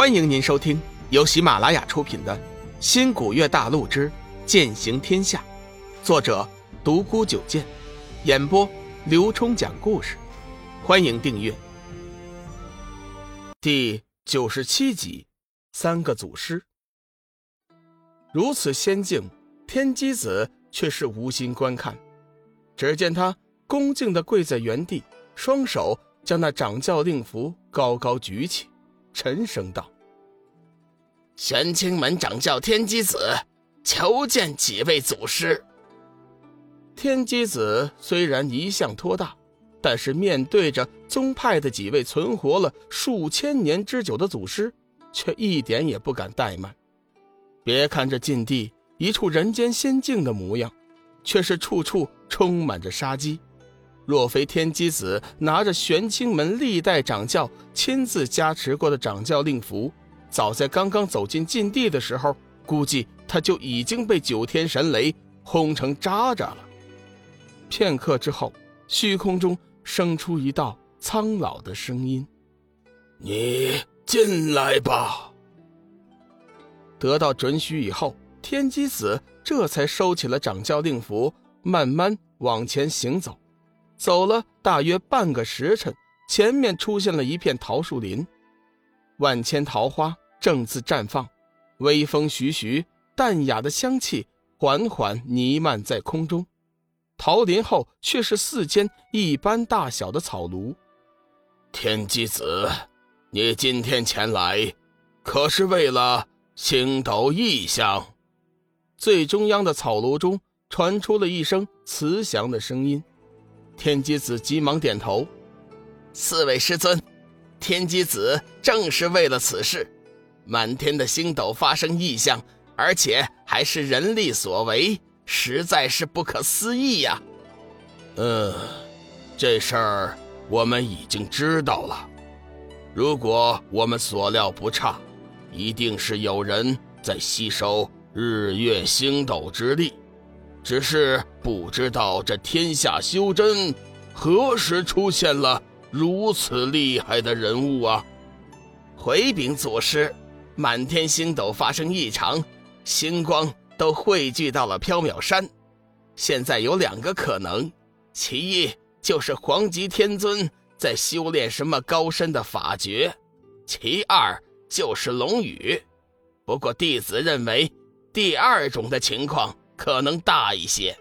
欢迎您收听由喜马拉雅出品的《新古月大陆之剑行天下》，作者独孤九剑，演播刘冲讲故事。欢迎订阅。第九十七集，三个祖师。如此仙境，天机子却是无心观看。只见他恭敬地跪在原地，双手将那掌教令符高高举起。沉声道：“玄清门掌教天机子，求见几位祖师。”天机子虽然一向托大，但是面对着宗派的几位存活了数千年之久的祖师，却一点也不敢怠慢。别看这禁地一处人间仙境的模样，却是处处充满着杀机。若非天机子拿着玄清门历代掌教亲自加持过的掌教令符，早在刚刚走进禁地的时候，估计他就已经被九天神雷轰成渣渣了。片刻之后，虚空中生出一道苍老的声音：“你进来吧。”得到准许以后，天机子这才收起了掌教令符，慢慢往前行走。走了大约半个时辰，前面出现了一片桃树林，万千桃花正自绽放，微风徐徐，淡雅的香气缓缓弥漫在空中。桃林后却是四间一般大小的草庐。天机子，你今天前来，可是为了星斗异象？最中央的草庐中传出了一声慈祥的声音。天机子急忙点头：“四位师尊，天机子正是为了此事。满天的星斗发生异象，而且还是人力所为，实在是不可思议呀。”“嗯，这事儿我们已经知道了。如果我们所料不差，一定是有人在吸收日月星斗之力。”只是不知道这天下修真何时出现了如此厉害的人物啊！回禀祖师，满天星斗发生异常，星光都汇聚到了缥缈山。现在有两个可能，其一就是黄极天尊在修炼什么高深的法诀，其二就是龙宇。不过弟子认为第二种的情况。可能大一些。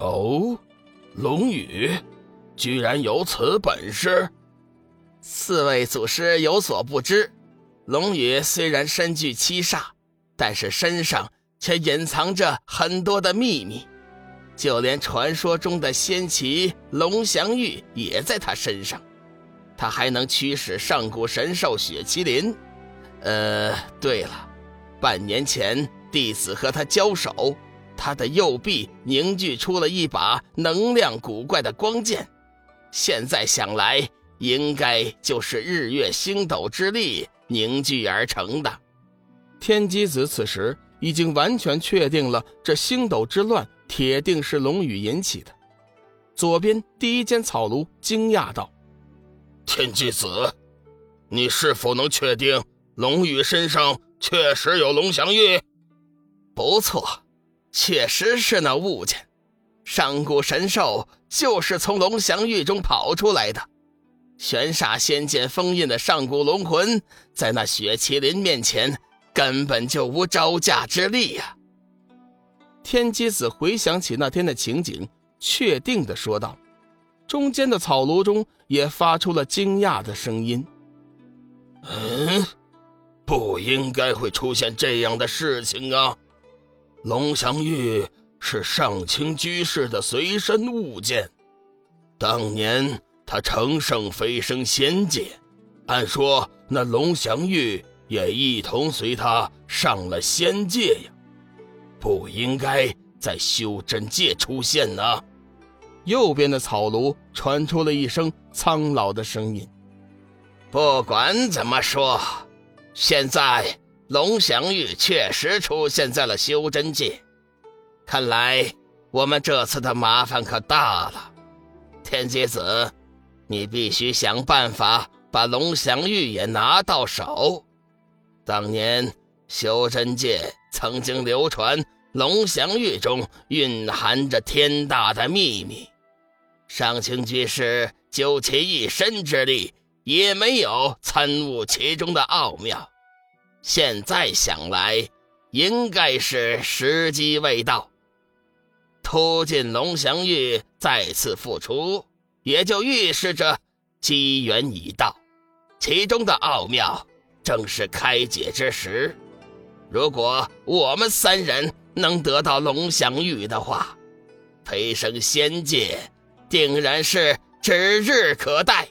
哦，龙宇居然有此本事！四位祖师有所不知，龙宇虽然身具七煞，但是身上却隐藏着很多的秘密，就连传说中的仙奇龙翔玉也在他身上。他还能驱使上古神兽雪麒麟。呃，对了，半年前弟子和他交手。他的右臂凝聚出了一把能量古怪的光剑，现在想来，应该就是日月星斗之力凝聚而成的。天机子此时已经完全确定了，这星斗之乱铁定是龙宇引起的。左边第一间草庐惊讶道：“天机子，你是否能确定龙宇身上确实有龙翔玉？不错。”确实是那物件，上古神兽就是从龙翔玉中跑出来的。玄煞仙剑封印的上古龙魂，在那雪麒麟面前根本就无招架之力呀！天机子回想起那天的情景，确定的说道。中间的草庐中也发出了惊讶的声音：“嗯，不应该会出现这样的事情啊！”龙翔玉是上清居士的随身物件，当年他乘胜飞升仙界，按说那龙翔玉也一同随他上了仙界呀，不应该在修真界出现呢。右边的草庐传出了一声苍老的声音：“不管怎么说，现在。”龙翔玉确实出现在了修真界，看来我们这次的麻烦可大了。天机子，你必须想办法把龙翔玉也拿到手，当年修真界曾经流传龙翔玉中蕴含着天大的秘密，上清居士究其一身之力也没有参悟其中的奥妙。现在想来，应该是时机未到。突进龙翔玉再次复出，也就预示着机缘已到，其中的奥妙正是开解之时。如果我们三人能得到龙翔玉的话，飞升仙界定然是指日可待，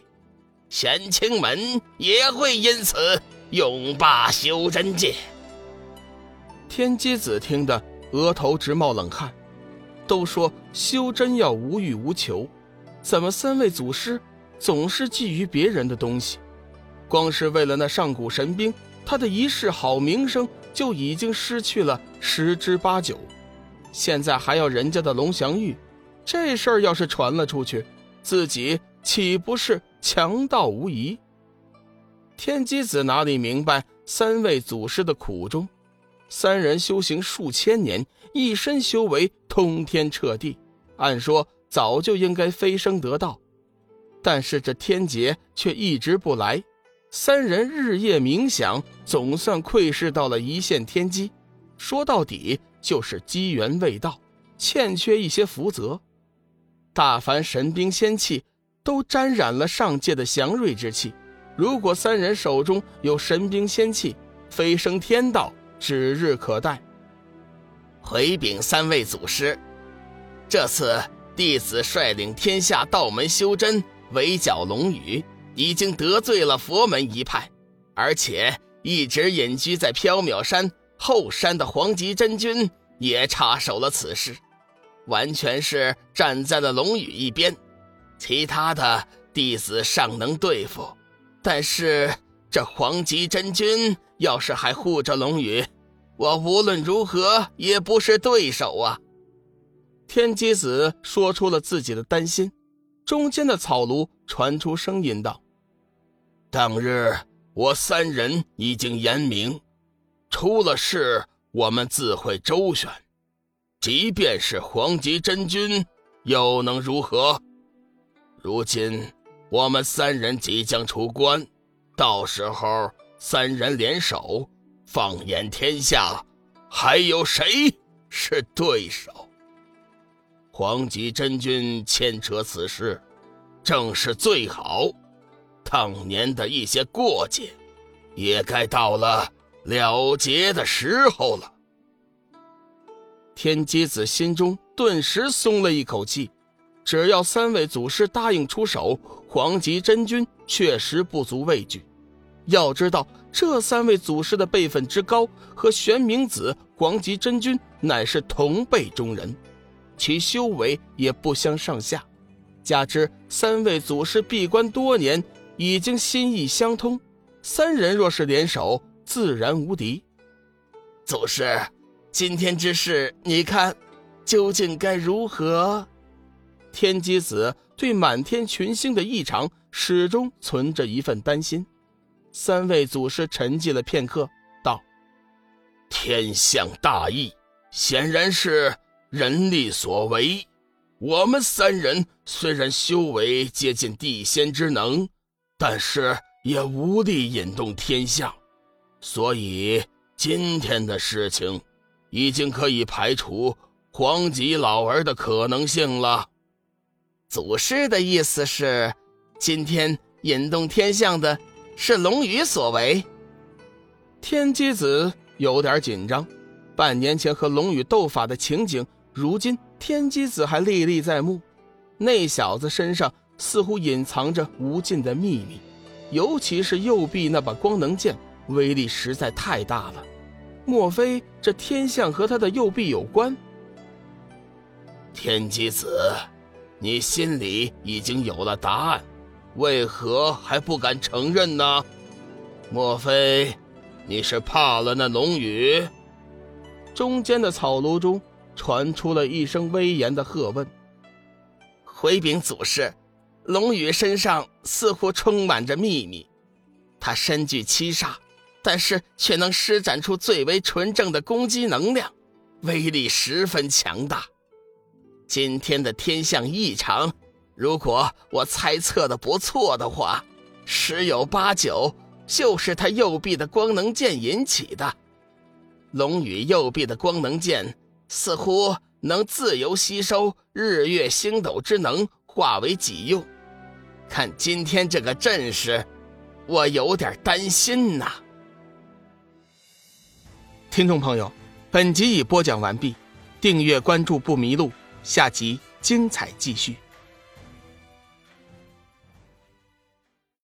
玄清门也会因此永霸修真界。天机子听得额头直冒冷汗。都说修真要无欲无求，怎么三位祖师总是觊觎别人的东西？光是为了那上古神兵，他的一世好名声就已经失去了十之八九。现在还要人家的龙翔玉，这事儿要是传了出去，自己岂不是强盗无疑？天机子哪里明白三位祖师的苦衷？三人修行数千年，一身修为通天彻地，按说早就应该飞升得道，但是这天劫却一直不来。三人日夜冥想，总算窥视到了一线天机。说到底，就是机缘未到，欠缺一些福泽。大凡神兵仙器，都沾染了上界的祥瑞之气。如果三人手中有神兵仙器，飞升天道。指日可待。回禀三位祖师，这次弟子率领天下道门修真围剿龙宇，已经得罪了佛门一派，而且一直隐居在缥缈山后山的黄极真君也插手了此事，完全是站在了龙宇一边。其他的弟子尚能对付，但是这黄极真君。要是还护着龙宇，我无论如何也不是对手啊！天机子说出了自己的担心。中间的草庐传出声音道：“当日我三人已经言明，出了事我们自会周旋。即便是黄极真君，又能如何？如今我们三人即将出关，到时候……”三人联手，放眼天下，还有谁是对手？黄极真君牵扯此事，正是最好。当年的一些过节，也该到了了结的时候了。天机子心中顿时松了一口气，只要三位祖师答应出手，黄极真君确实不足畏惧。要知道，这三位祖师的辈分之高，和玄冥子、黄极真君乃是同辈中人，其修为也不相上下。加之三位祖师闭关多年，已经心意相通，三人若是联手，自然无敌。祖师，今天之事，你看，究竟该如何？天机子对满天群星的异常，始终存着一份担心。三位祖师沉寂了片刻，道：“天象大异，显然是人力所为。我们三人虽然修为接近地仙之能，但是也无力引动天象，所以今天的事情，已经可以排除黄极老儿的可能性了。”祖师的意思是，今天引动天象的。是龙宇所为，天机子有点紧张。半年前和龙宇斗法的情景，如今天机子还历历在目。那小子身上似乎隐藏着无尽的秘密，尤其是右臂那把光能剑，威力实在太大了。莫非这天象和他的右臂有关？天机子，你心里已经有了答案。为何还不敢承认呢？莫非你是怕了那龙宇？中间的草庐中传出了一声威严的喝问：“回禀祖师，龙宇身上似乎充满着秘密。他身具七煞，但是却能施展出最为纯正的攻击能量，威力十分强大。今天的天象异常，如果我猜测的不错的话，十有八九就是他右臂的光能剑引起的。龙宇右臂的光能剑似乎能自由吸收日月星斗之能，化为己用。看今天这个阵势，我有点担心呐。听众朋友，本集已播讲完毕，订阅关注不迷路。下集精彩继续。